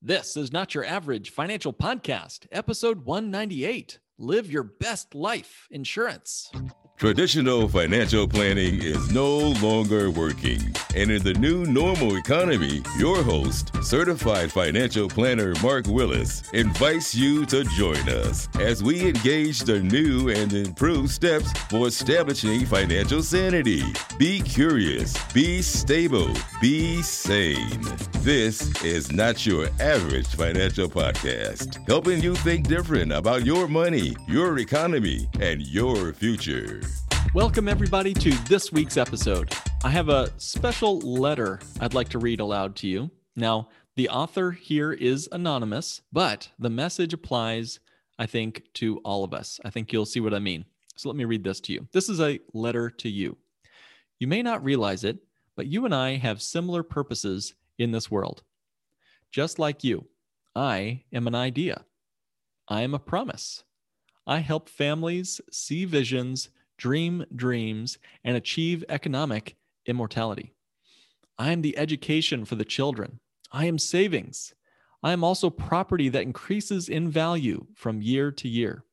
This is not your average financial podcast, episode 198 Live Your Best Life Insurance. Traditional financial planning is no longer working. And in the new normal economy, your host, certified financial planner Mark Willis, invites you to join us as we engage the new and improved steps for establishing financial sanity. Be curious, be stable, be sane. This is not your average financial podcast, helping you think different about your money, your economy, and your future. Welcome, everybody, to this week's episode. I have a special letter I'd like to read aloud to you. Now, the author here is anonymous, but the message applies, I think, to all of us. I think you'll see what I mean. So let me read this to you. This is a letter to you. You may not realize it, but you and I have similar purposes in this world. Just like you, I am an idea. I am a promise. I help families see visions dream dreams, and achieve economic immortality. I am the education for the children. I am savings. I am also property that increases in value from year to year.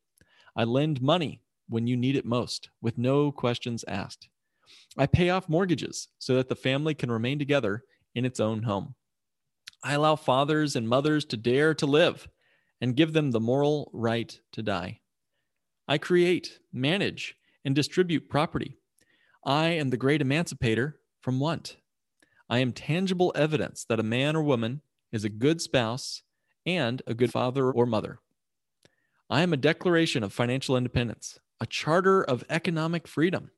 I lend money when you need it most with no questions asked. I pay off mortgages so that the family can remain together in its own home. I allow fathers and mothers to dare to live and give them the moral right to die. I create, manage, and distribute property. I am the great emancipator from want. I am tangible evidence that a man or woman is a good spouse and a good father or mother. I am a declaration of financial independence, a charter of economic freedom.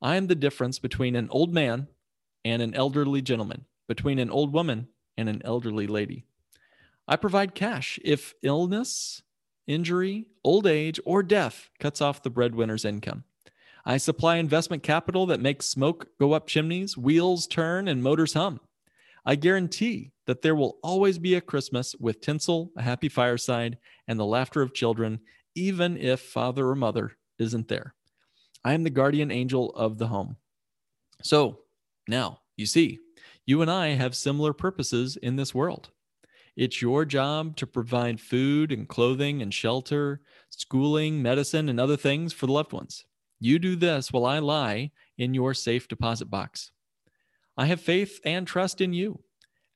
I am the difference between an old man and an elderly gentleman, between an old woman and an elderly lady. I provide cash if illness, injury, old age, or death cuts off the breadwinner's income. I supply investment capital that makes smoke go up chimneys, wheels turn, and motors hum. I guarantee that there will always be a Christmas with tinsel, a happy fireside, and the laughter of children, even if father or mother isn't there. I am the guardian angel of the home. So now you see, you and I have similar purposes in this world. It's your job to provide food and clothing and shelter, schooling, medicine, and other things for the loved ones. You do this while I lie in your safe deposit box. I have faith and trust in you.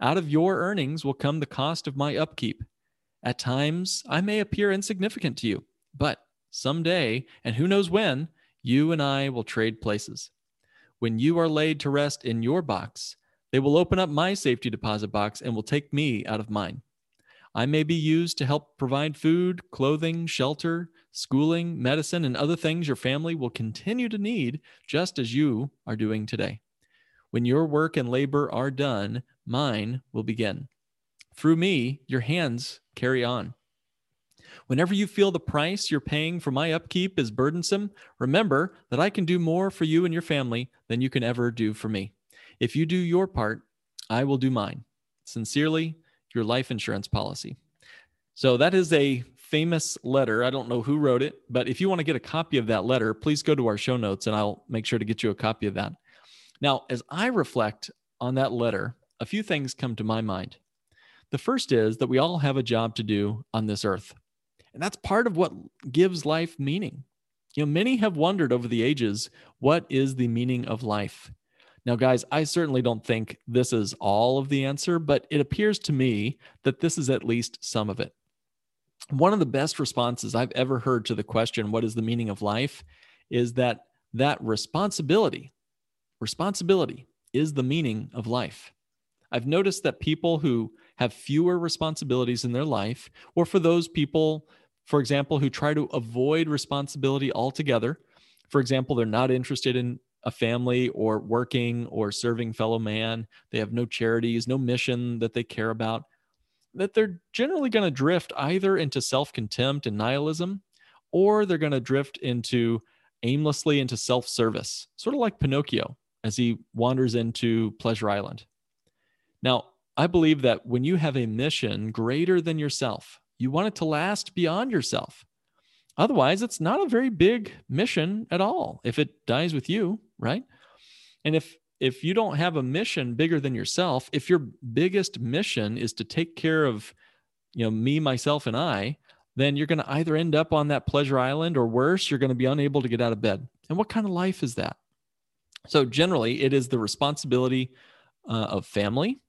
Out of your earnings will come the cost of my upkeep. At times, I may appear insignificant to you, but someday, and who knows when, you and I will trade places. When you are laid to rest in your box, they will open up my safety deposit box and will take me out of mine. I may be used to help provide food, clothing, shelter, schooling, medicine, and other things your family will continue to need, just as you are doing today. When your work and labor are done, mine will begin. Through me, your hands carry on. Whenever you feel the price you're paying for my upkeep is burdensome, remember that I can do more for you and your family than you can ever do for me. If you do your part, I will do mine. Sincerely, your life insurance policy. So that is a famous letter. I don't know who wrote it, but if you want to get a copy of that letter, please go to our show notes and I'll make sure to get you a copy of that. Now, as I reflect on that letter, a few things come to my mind. The first is that we all have a job to do on this earth. And that's part of what gives life meaning. You know, many have wondered over the ages, what is the meaning of life? Now, guys, I certainly don't think this is all of the answer, but it appears to me that this is at least some of it. One of the best responses I've ever heard to the question, What is the meaning of life? is that that responsibility, responsibility is the meaning of life. I've noticed that people who have fewer responsibilities in their life, or for those people, for example, who try to avoid responsibility altogether, for example, they're not interested in a family or working or serving fellow man. They have no charities, no mission that they care about. That they're generally going to drift either into self contempt and nihilism, or they're going to drift into aimlessly into self service, sort of like Pinocchio as he wanders into Pleasure Island. Now, I believe that when you have a mission greater than yourself, you want it to last beyond yourself. Otherwise, it's not a very big mission at all if it dies with you, right? And if if you don't have a mission bigger than yourself, if your biggest mission is to take care of, you know, me, myself, and I, then you're going to either end up on that pleasure island or worse, you're going to be unable to get out of bed. And what kind of life is that? So, generally, it is the responsibility uh, of family,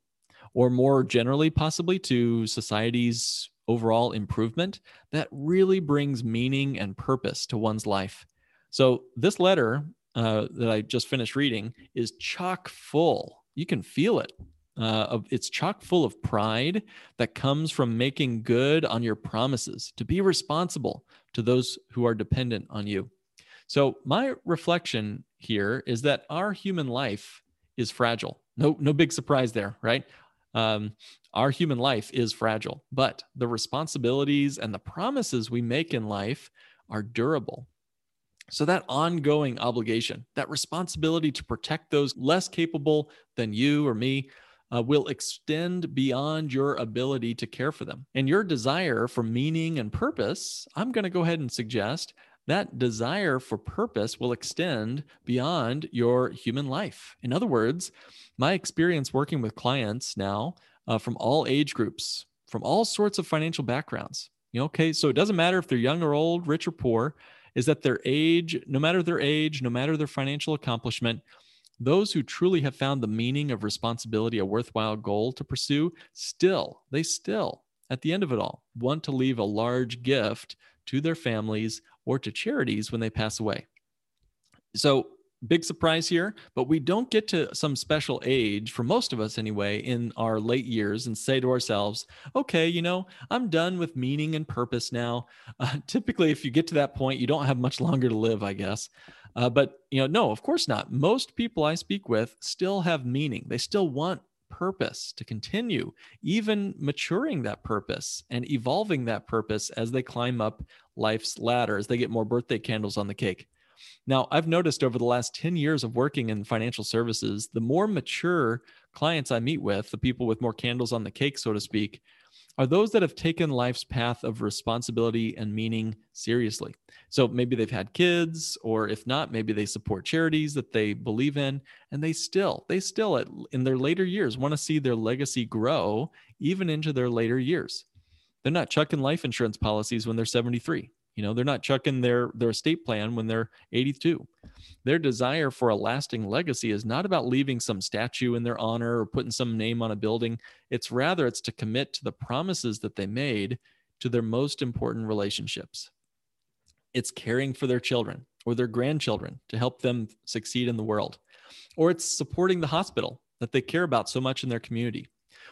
or more generally, possibly to society's overall improvement that really brings meaning and purpose to one's life. So, this letter uh, that I just finished reading is chock full. You can feel it. Uh, of, it's chock full of pride that comes from making good on your promises to be responsible to those who are dependent on you. So, my reflection here is that our human life is fragile. No, no big surprise there, right? Um, our human life is fragile, but the responsibilities and the promises we make in life are durable. So, that ongoing obligation, that responsibility to protect those less capable than you or me, uh, will extend beyond your ability to care for them. And your desire for meaning and purpose, I'm going to go ahead and suggest that desire for purpose will extend beyond your human life. In other words, my experience working with clients now uh, from all age groups, from all sorts of financial backgrounds, you know, okay, so it doesn't matter if they're young or old, rich or poor, is that their age, no matter their age, no matter their financial accomplishment, those who truly have found the meaning of responsibility a worthwhile goal to pursue, still, they still, at the end of it all, want to leave a large gift to their families or to charities when they pass away. So, big surprise here, but we don't get to some special age, for most of us anyway, in our late years and say to ourselves, okay, you know, I'm done with meaning and purpose now. Uh, typically, if you get to that point, you don't have much longer to live, I guess. Uh, but, you know, no, of course not. Most people I speak with still have meaning, they still want purpose to continue, even maturing that purpose and evolving that purpose as they climb up life's ladder, as they get more birthday candles on the cake. Now, I've noticed over the last 10 years of working in financial services, the more mature clients I meet with, the people with more candles on the cake, so to speak, are those that have taken life's path of responsibility and meaning seriously. So maybe they've had kids, or if not, maybe they support charities that they believe in, and they still, they still in their later years want to see their legacy grow even into their later years. They're not chucking life insurance policies when they're 73. You know, they're not chucking their their estate plan when they're 82. Their desire for a lasting legacy is not about leaving some statue in their honor or putting some name on a building. It's rather it's to commit to the promises that they made to their most important relationships. It's caring for their children or their grandchildren to help them succeed in the world. Or it's supporting the hospital that they care about so much in their community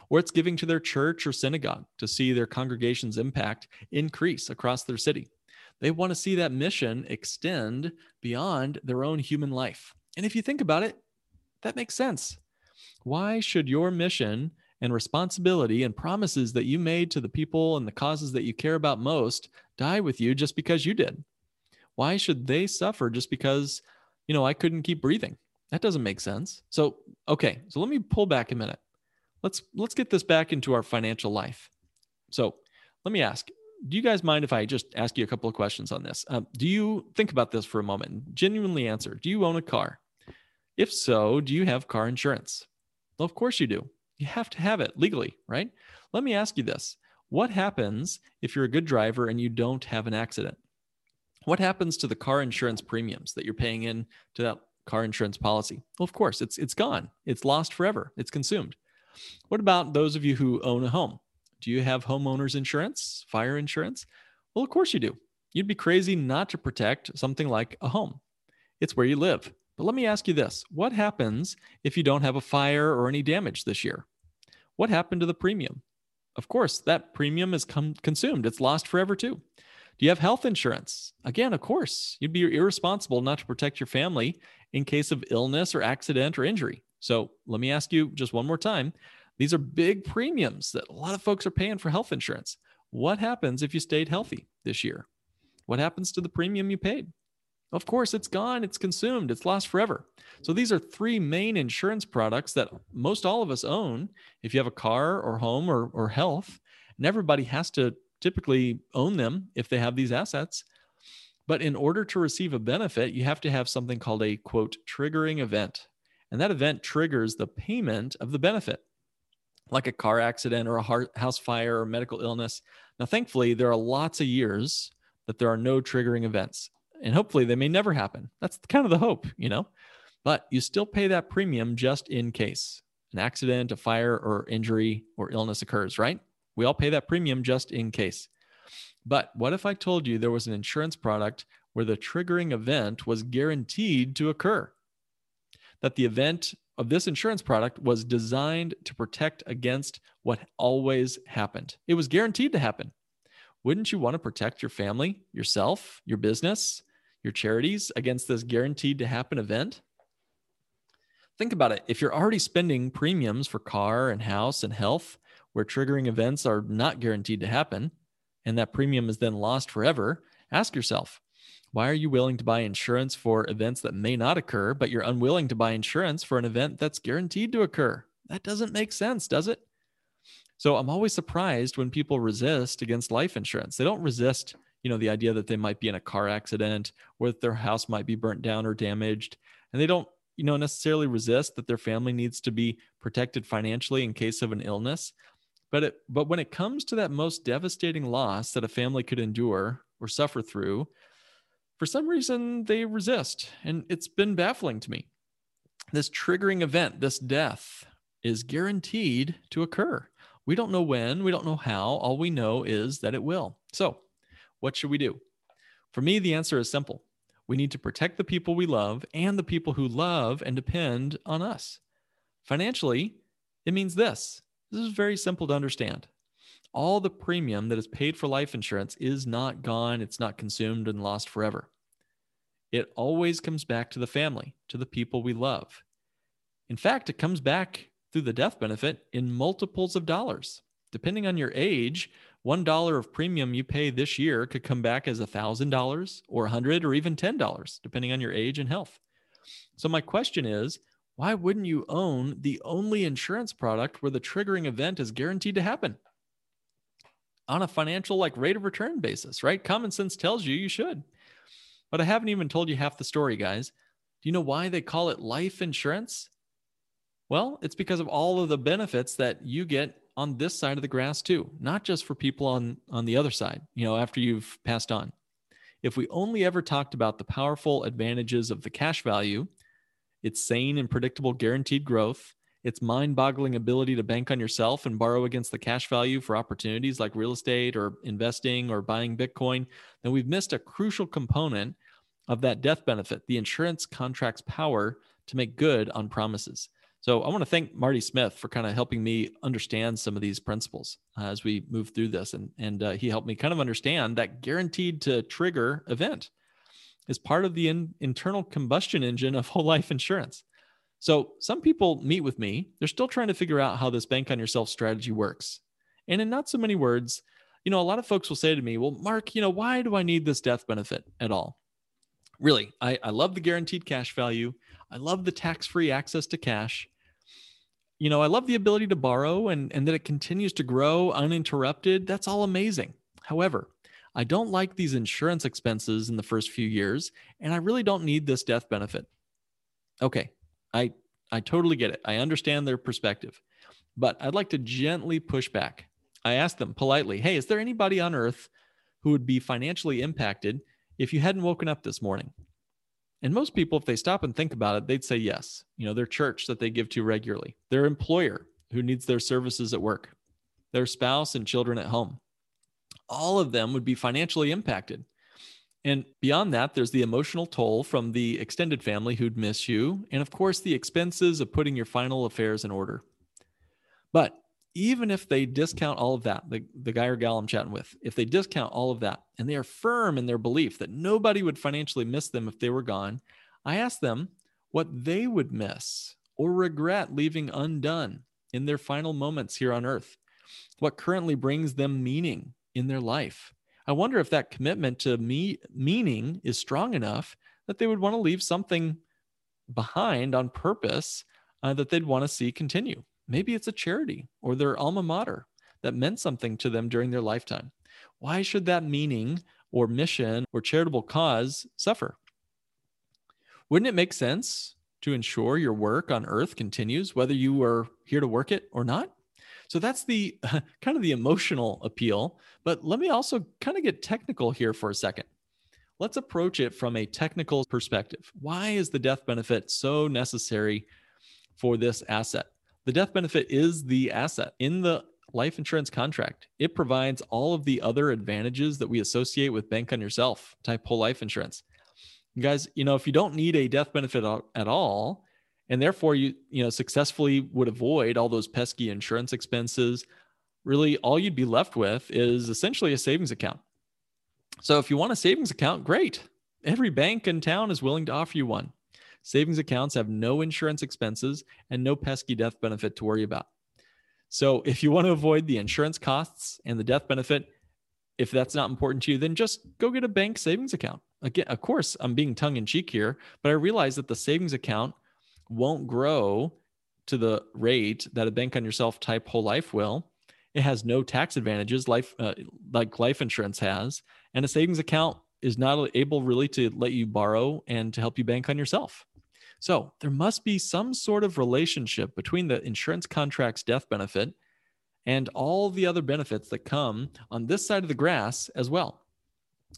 or it's giving to their church or synagogue to see their congregation's impact increase across their city. They want to see that mission extend beyond their own human life. And if you think about it, that makes sense. Why should your mission and responsibility and promises that you made to the people and the causes that you care about most die with you just because you did? Why should they suffer just because, you know, I couldn't keep breathing? That doesn't make sense. So, okay, so let me pull back a minute. Let's let's get this back into our financial life. So, let me ask, do you guys mind if I just ask you a couple of questions on this? Um, do you think about this for a moment? Genuinely answer. Do you own a car? If so, do you have car insurance? Well, of course you do. You have to have it legally, right? Let me ask you this What happens if you're a good driver and you don't have an accident? What happens to the car insurance premiums that you're paying in to that car insurance policy? Well, of course, it's, it's gone. It's lost forever. It's consumed. What about those of you who own a home? Do you have homeowners insurance, fire insurance? Well, of course you do. You'd be crazy not to protect something like a home. It's where you live. But let me ask you this what happens if you don't have a fire or any damage this year? What happened to the premium? Of course, that premium is com- consumed, it's lost forever too. Do you have health insurance? Again, of course, you'd be irresponsible not to protect your family in case of illness or accident or injury. So let me ask you just one more time these are big premiums that a lot of folks are paying for health insurance. What happens if you stayed healthy this year? What happens to the premium you paid? Of course, it's gone, it's consumed, it's lost forever. So these are three main insurance products that most all of us own if you have a car or home or, or health. And everybody has to typically own them if they have these assets. But in order to receive a benefit, you have to have something called a quote triggering event. and that event triggers the payment of the benefit, like a car accident or a house fire or medical illness. Now, thankfully, there are lots of years that there are no triggering events, and hopefully they may never happen. That's kind of the hope, you know? But you still pay that premium just in case an accident, a fire, or injury or illness occurs, right? We all pay that premium just in case. But what if I told you there was an insurance product where the triggering event was guaranteed to occur? That the event of this insurance product was designed to protect against what always happened. It was guaranteed to happen. Wouldn't you want to protect your family, yourself, your business, your charities against this guaranteed to happen event? Think about it. If you're already spending premiums for car and house and health, where triggering events are not guaranteed to happen, and that premium is then lost forever, ask yourself, why are you willing to buy insurance for events that may not occur, but you're unwilling to buy insurance for an event that's guaranteed to occur? That doesn't make sense, does it? So I'm always surprised when people resist against life insurance. They don't resist, you know, the idea that they might be in a car accident or that their house might be burnt down or damaged, and they don't you know necessarily resist that their family needs to be protected financially in case of an illness but it but when it comes to that most devastating loss that a family could endure or suffer through for some reason they resist and it's been baffling to me this triggering event this death is guaranteed to occur we don't know when we don't know how all we know is that it will so what should we do for me the answer is simple we need to protect the people we love and the people who love and depend on us. Financially, it means this. This is very simple to understand. All the premium that is paid for life insurance is not gone, it's not consumed and lost forever. It always comes back to the family, to the people we love. In fact, it comes back through the death benefit in multiples of dollars. Depending on your age, one dollar of premium you pay this year could come back as a thousand dollars or a hundred or even ten dollars, depending on your age and health. So my question is, why wouldn't you own the only insurance product where the triggering event is guaranteed to happen? On a financial like rate of return basis, right? Common sense tells you you should. But I haven't even told you half the story, guys. Do you know why they call it life insurance? Well, it's because of all of the benefits that you get on this side of the grass too, not just for people on on the other side, you know, after you've passed on. If we only ever talked about the powerful advantages of the cash value, its sane and predictable guaranteed growth, its mind-boggling ability to bank on yourself and borrow against the cash value for opportunities like real estate or investing or buying Bitcoin, then we've missed a crucial component of that death benefit, the insurance contract's power to make good on promises. So I want to thank Marty Smith for kind of helping me understand some of these principles uh, as we move through this, and and uh, he helped me kind of understand that guaranteed to trigger event is part of the in, internal combustion engine of whole life insurance. So some people meet with me; they're still trying to figure out how this bank on yourself strategy works, and in not so many words, you know, a lot of folks will say to me, "Well, Mark, you know, why do I need this death benefit at all?" Really, I, I love the guaranteed cash value. I love the tax free access to cash you know, I love the ability to borrow and, and that it continues to grow uninterrupted. That's all amazing. However, I don't like these insurance expenses in the first few years, and I really don't need this death benefit. Okay, I I totally get it. I understand their perspective, but I'd like to gently push back. I asked them politely, "Hey, is there anybody on earth who would be financially impacted if you hadn't woken up this morning?" And most people, if they stop and think about it, they'd say yes. You know, their church that they give to regularly, their employer who needs their services at work, their spouse and children at home. All of them would be financially impacted. And beyond that, there's the emotional toll from the extended family who'd miss you. And of course, the expenses of putting your final affairs in order. But even if they discount all of that, the, the guy or gal I'm chatting with, if they discount all of that and they are firm in their belief that nobody would financially miss them if they were gone, I ask them what they would miss or regret leaving undone in their final moments here on earth, what currently brings them meaning in their life. I wonder if that commitment to me meaning is strong enough that they would want to leave something behind on purpose uh, that they'd want to see continue. Maybe it's a charity or their alma mater that meant something to them during their lifetime. Why should that meaning or mission or charitable cause suffer? Wouldn't it make sense to ensure your work on earth continues, whether you are here to work it or not. So that's the kind of the emotional appeal. But let me also kind of get technical here for a second. Let's approach it from a technical perspective. Why is the death benefit so necessary for this asset? The death benefit is the asset in the life insurance contract. It provides all of the other advantages that we associate with bank on yourself type whole life insurance. You guys, you know, if you don't need a death benefit at all, and therefore you you know successfully would avoid all those pesky insurance expenses. Really all you'd be left with is essentially a savings account. So if you want a savings account great. Every bank in town is willing to offer you one. Savings accounts have no insurance expenses and no pesky death benefit to worry about. So if you want to avoid the insurance costs and the death benefit if that's not important to you then just go get a bank savings account. Again of course i'm being tongue in cheek here but i realize that the savings account won't grow to the rate that a bank on yourself type whole life will. It has no tax advantages, life uh, like life insurance has, and a savings account is not able really to let you borrow and to help you bank on yourself. So there must be some sort of relationship between the insurance contract's death benefit and all the other benefits that come on this side of the grass as well.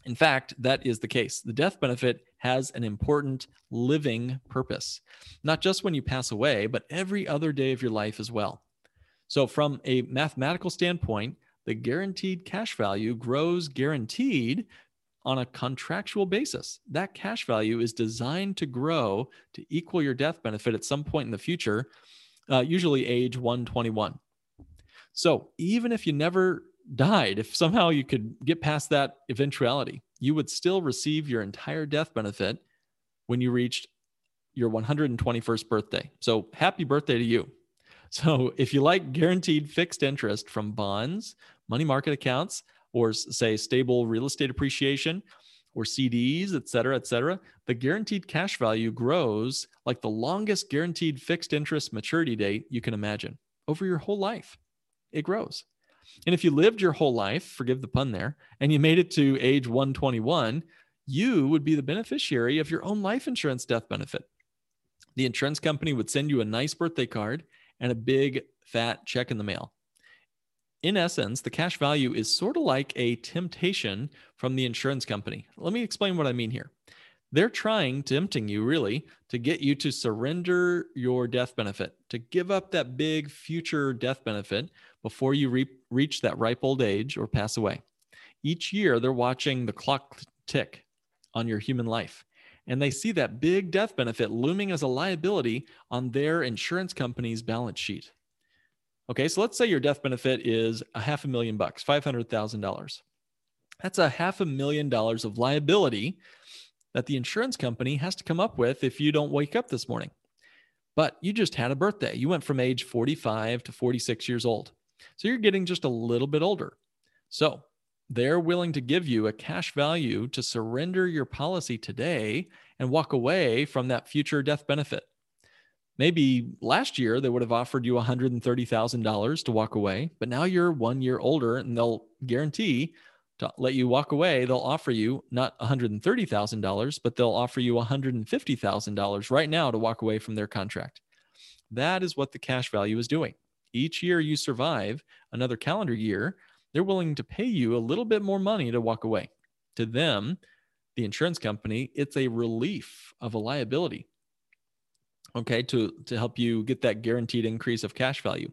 In fact, that is the case. The death benefit has an important living purpose, not just when you pass away, but every other day of your life as well. So, from a mathematical standpoint, the guaranteed cash value grows guaranteed on a contractual basis. That cash value is designed to grow to equal your death benefit at some point in the future, uh, usually age 121. So, even if you never died, if somehow you could get past that eventuality, you would still receive your entire death benefit when you reached your 121st birthday. So happy birthday to you. So if you like guaranteed fixed interest from bonds, money market accounts, or say stable real estate appreciation, or CDs, et cetera, et cetera, the guaranteed cash value grows like the longest guaranteed fixed interest maturity date you can imagine over your whole life. It grows. And if you lived your whole life, forgive the pun there, and you made it to age 121, you would be the beneficiary of your own life insurance death benefit. The insurance company would send you a nice birthday card and a big fat check in the mail. In essence, the cash value is sort of like a temptation from the insurance company. Let me explain what I mean here. They're trying, tempting you really, to get you to surrender your death benefit, to give up that big future death benefit before you re- reach that ripe old age or pass away. Each year, they're watching the clock tick on your human life, and they see that big death benefit looming as a liability on their insurance company's balance sheet. Okay, so let's say your death benefit is a half a million bucks, $500,000. That's a half a million dollars of liability that the insurance company has to come up with if you don't wake up this morning. But you just had a birthday. You went from age 45 to 46 years old. So you're getting just a little bit older. So they're willing to give you a cash value to surrender your policy today and walk away from that future death benefit. Maybe last year they would have offered you $130,000 to walk away, but now you're one year older and they'll guarantee to let you walk away, they'll offer you not $130,000, but they'll offer you $150,000 right now to walk away from their contract. That is what the cash value is doing. Each year you survive another calendar year, they're willing to pay you a little bit more money to walk away. To them, the insurance company, it's a relief of a liability. Okay, to, to help you get that guaranteed increase of cash value.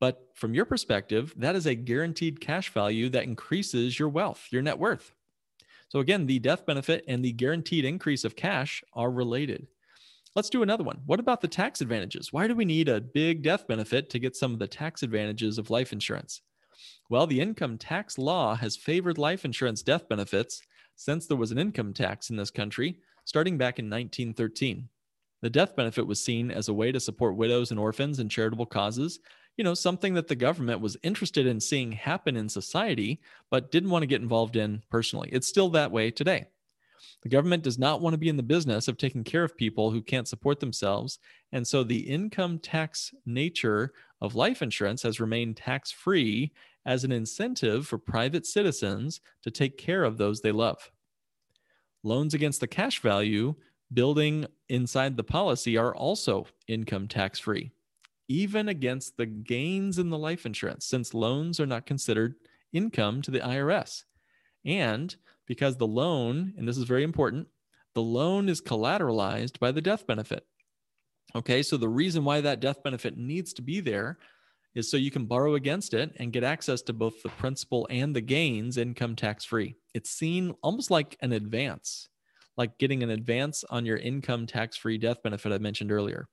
But from your perspective, that is a guaranteed cash value that increases your wealth, your net worth. So, again, the death benefit and the guaranteed increase of cash are related. Let's do another one. What about the tax advantages? Why do we need a big death benefit to get some of the tax advantages of life insurance? Well, the income tax law has favored life insurance death benefits since there was an income tax in this country starting back in 1913. The death benefit was seen as a way to support widows and orphans and charitable causes you know, something that the government was interested in seeing happen in society, but didn't want to get involved in personally. It's still that way today. The government does not want to be in the business of taking care of people who can't support themselves. And so the income tax nature of life insurance has remained tax free as an incentive for private citizens to take care of those they love. Loans against the cash value building inside the policy are also income tax free, even against the gains in the life insurance, since loans are not considered income to the IRS. And because the loan, and this is very important, the loan is collateralized by the death benefit. Okay, so the reason why that death benefit needs to be there is so you can borrow against it and get access to both the principal and the gains income tax free. It's seen almost like an advance, like getting an advance on your income tax free death benefit I mentioned earlier.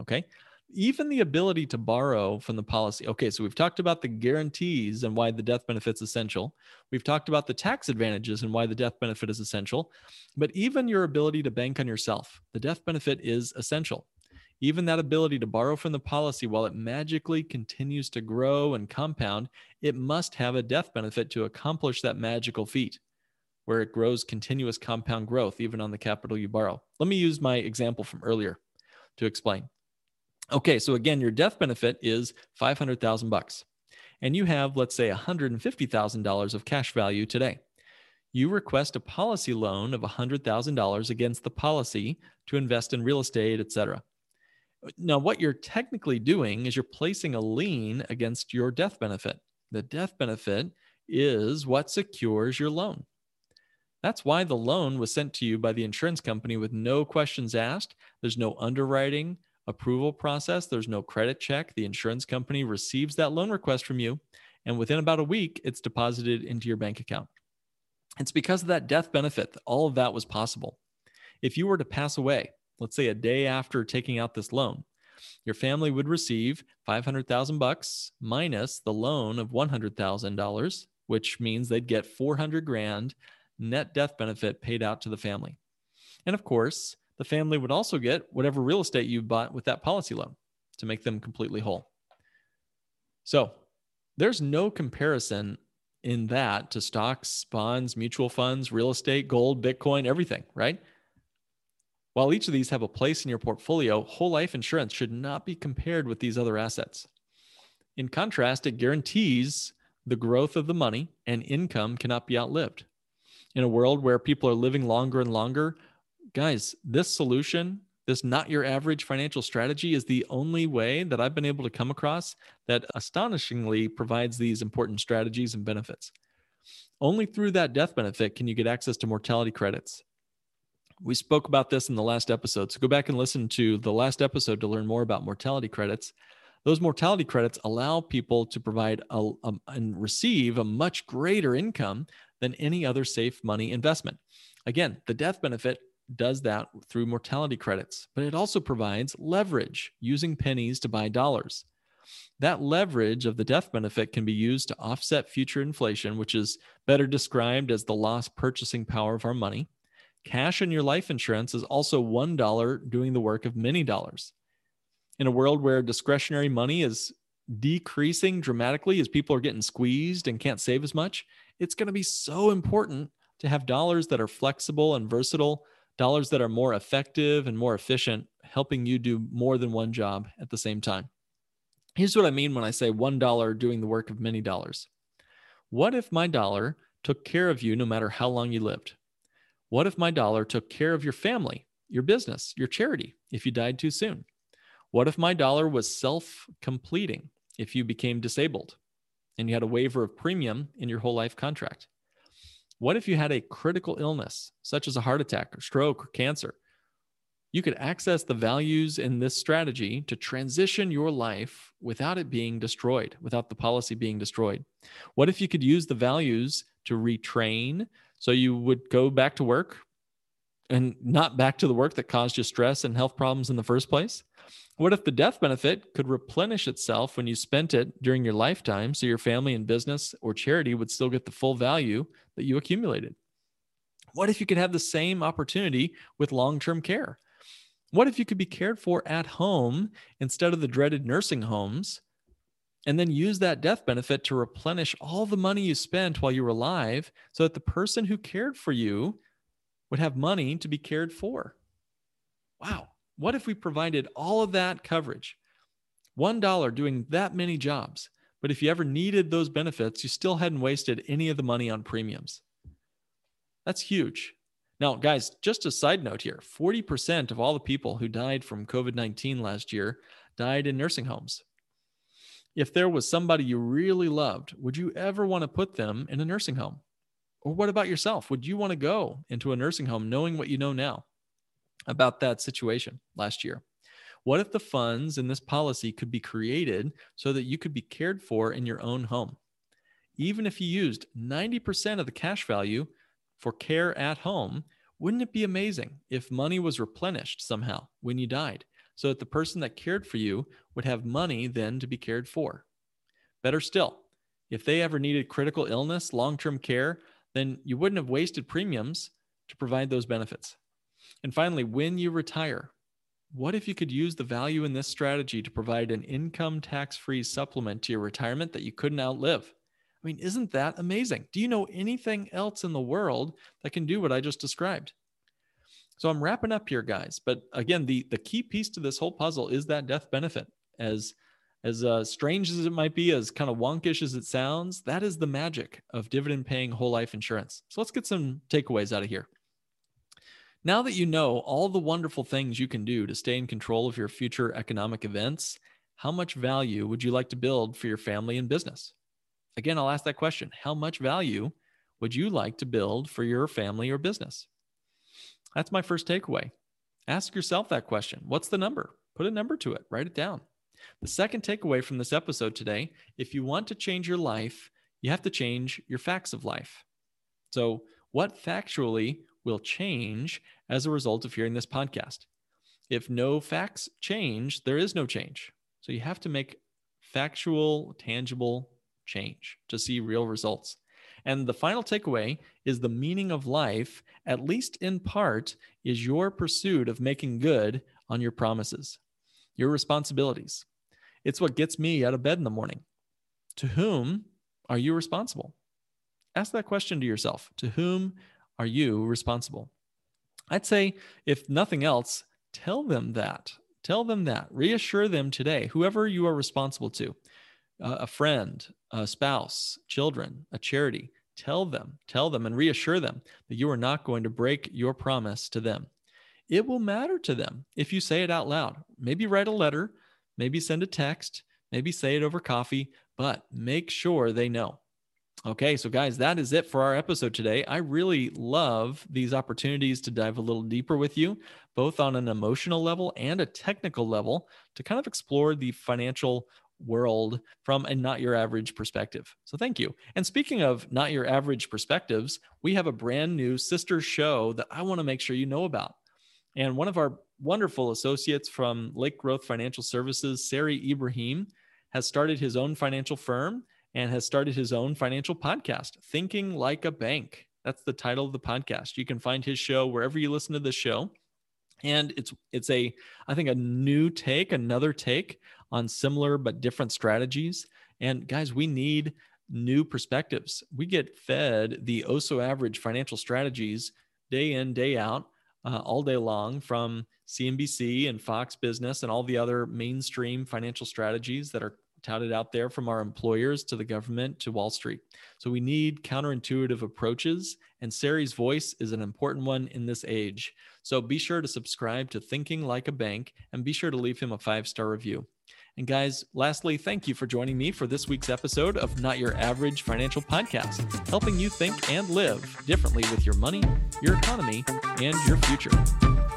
Okay, even the ability to borrow from the policy. Okay, so we've talked about the guarantees and why the death benefit's essential. We've talked about the tax advantages and why the death benefit is essential. But even your ability to bank on yourself, the death benefit is essential. Even that ability to borrow from the policy while it magically continues to grow and compound, it must have a death benefit to accomplish that magical feat where it grows continuous compound growth even on the capital you borrow. Let me use my example from earlier to explain. Okay, so again, your death benefit is 500,000 bucks. And you have, let's say, $150,000 of cash value today. You request a policy loan of $100,000 against the policy to invest in real estate, etc. Now, what you're technically doing is you're placing a lien against your death benefit. The death benefit is what secures your loan. That's why the loan was sent to you by the insurance company with no questions asked. There's no underwriting, approval process. There's no credit check. The insurance company receives that loan request from you, and within about a week, it's deposited into your bank account. It's because of that death benefit that all of that was possible. If you were to pass away, let's say a day after taking out this loan, your family would receive 500,000 bucks minus the loan of $100,000, which means they'd get 400 grand net death benefit paid out to the family. And of course, the family would also get whatever real estate you bought with that policy loan to make them completely whole. So there's no comparison in that to stocks, bonds, mutual funds, real estate, gold, Bitcoin, everything, right? While each of these have a place in your portfolio, whole life insurance should not be compared with these other assets. In contrast, it guarantees the growth of the money and income cannot be outlived. In a world where people are living longer and longer, guys, this solution, this not your average financial strategy, is the only way that I've been able to come across that astonishingly provides these important strategies and benefits. Only through that death benefit can you get access to mortality credits. We spoke about this in the last episode. So go back and listen to the last episode to learn more about mortality credits. Those mortality credits allow people to provide a, a, and receive a much greater income than any other safe money investment. Again, the death benefit does that through mortality credits, but it also provides leverage using pennies to buy dollars. That leverage of the death benefit can be used to offset future inflation, which is better described as the lost purchasing power of our money. Cash in your life insurance is also $1 doing the work of many dollars. In a world where discretionary money is decreasing dramatically as people are getting squeezed and can't save as much, it's going to be so important to have dollars that are flexible and versatile dollars that are more effective and more efficient, helping you do more than one job at the same time. Here's what I mean when I say $1 doing the work of many dollars. What if my dollar took care of you no matter how long you lived? What if my dollar took care of your family, your business, your charity if you died too soon? What if my dollar was self completing if you became disabled and you had a waiver of premium in your whole life contract? What if you had a critical illness, such as a heart attack or stroke or cancer? You could access the values in this strategy to transition your life without it being destroyed, without the policy being destroyed. What if you could use the values to retrain so you would go back to work and not back to the work that caused you stress and health problems in the first place? What if the death benefit could replenish itself when you spent it during your lifetime so your family and business or charity would still get the full value that you accumulated? What if you could have the same opportunity with long term care? What if you could be cared for at home instead of the dreaded nursing homes and then use that death benefit to replenish all the money you spent while you were alive so that the person who cared for you would have money to be cared for? Wow. What if we provided all of that coverage? $1 doing that many jobs. But if you ever needed those benefits, you still hadn't wasted any of the money on premiums. That's huge. Now, guys, just a side note here 40% of all the people who died from COVID 19 last year died in nursing homes. If there was somebody you really loved, would you ever want to put them in a nursing home? Or what about yourself? Would you want to go into a nursing home knowing what you know now about that situation last year? What if the funds in this policy could be created so that you could be cared for in your own home? Even if you used 90% of the cash value for care at home, wouldn't it be amazing if money was replenished somehow when you died so that the person that cared for you would have money then to be cared for? Better still, if they ever needed critical illness, long term care, then you wouldn't have wasted premiums to provide those benefits. And finally, when you retire, what if you could use the value in this strategy to provide an income tax free supplement to your retirement that you couldn't outlive? I mean, isn't that amazing? Do you know anything else in the world that can do what I just described? So I'm wrapping up here, guys. But again, the the key piece to this whole puzzle is that death benefit. As as uh, strange as it might be, as kind of wonkish as it sounds, that is the magic of dividend paying whole life insurance. So let's get some takeaways out of here. Now that you know all the wonderful things you can do to stay in control of your future economic events, how much value would you like to build for your family and business? Again, I'll ask that question How much value would you like to build for your family or business? That's my first takeaway. Ask yourself that question What's the number? Put a number to it, write it down. The second takeaway from this episode today if you want to change your life, you have to change your facts of life. So, what factually will change as a result of hearing this podcast? If no facts change, there is no change. So, you have to make factual, tangible change, to see real results. And the final takeaway is the meaning of life, at least in part, is your pursuit of making good on your promises, your responsibilities. It's what gets me out of bed in the morning. To whom are you responsible? Ask that question to yourself. To whom are you responsible? I'd say, if nothing else, tell them that. Tell them that. Reassure them today, whoever you are responsible to uh, a friend, a spouse, children, a charity, tell them, tell them, and reassure them that you are not going to break your promise to them. It will matter to them if you say it out loud. Maybe write a letter, maybe send a text, maybe say it over coffee, but make sure they know. Okay, so guys, that is it for our episode today. I really love these opportunities to dive a little deeper with you, both on an emotional level and a technical level, to kind of explore the financial world from a not your average perspective. So thank you. And speaking of not your average perspectives, we have a brand new sister show that I want to make sure you know about. And one of our wonderful associates from Lake Growth Financial Services, Sari Ibrahim, has started his own financial firm and has started his own financial podcast, Thinking Like a Bank. That's the title of the podcast. You can find his show wherever you listen to this show and it's it's a i think a new take another take on similar but different strategies and guys we need new perspectives we get fed the oh so average financial strategies day in day out uh, all day long from cnbc and fox business and all the other mainstream financial strategies that are touted out there from our employers to the government to Wall Street. So we need counterintuitive approaches, and Sari's voice is an important one in this age. So be sure to subscribe to Thinking Like a Bank and be sure to leave him a five star review. And guys, lastly, thank you for joining me for this week's episode of Not Your Average Financial Podcast, helping you think and live differently with your money, your economy, and your future.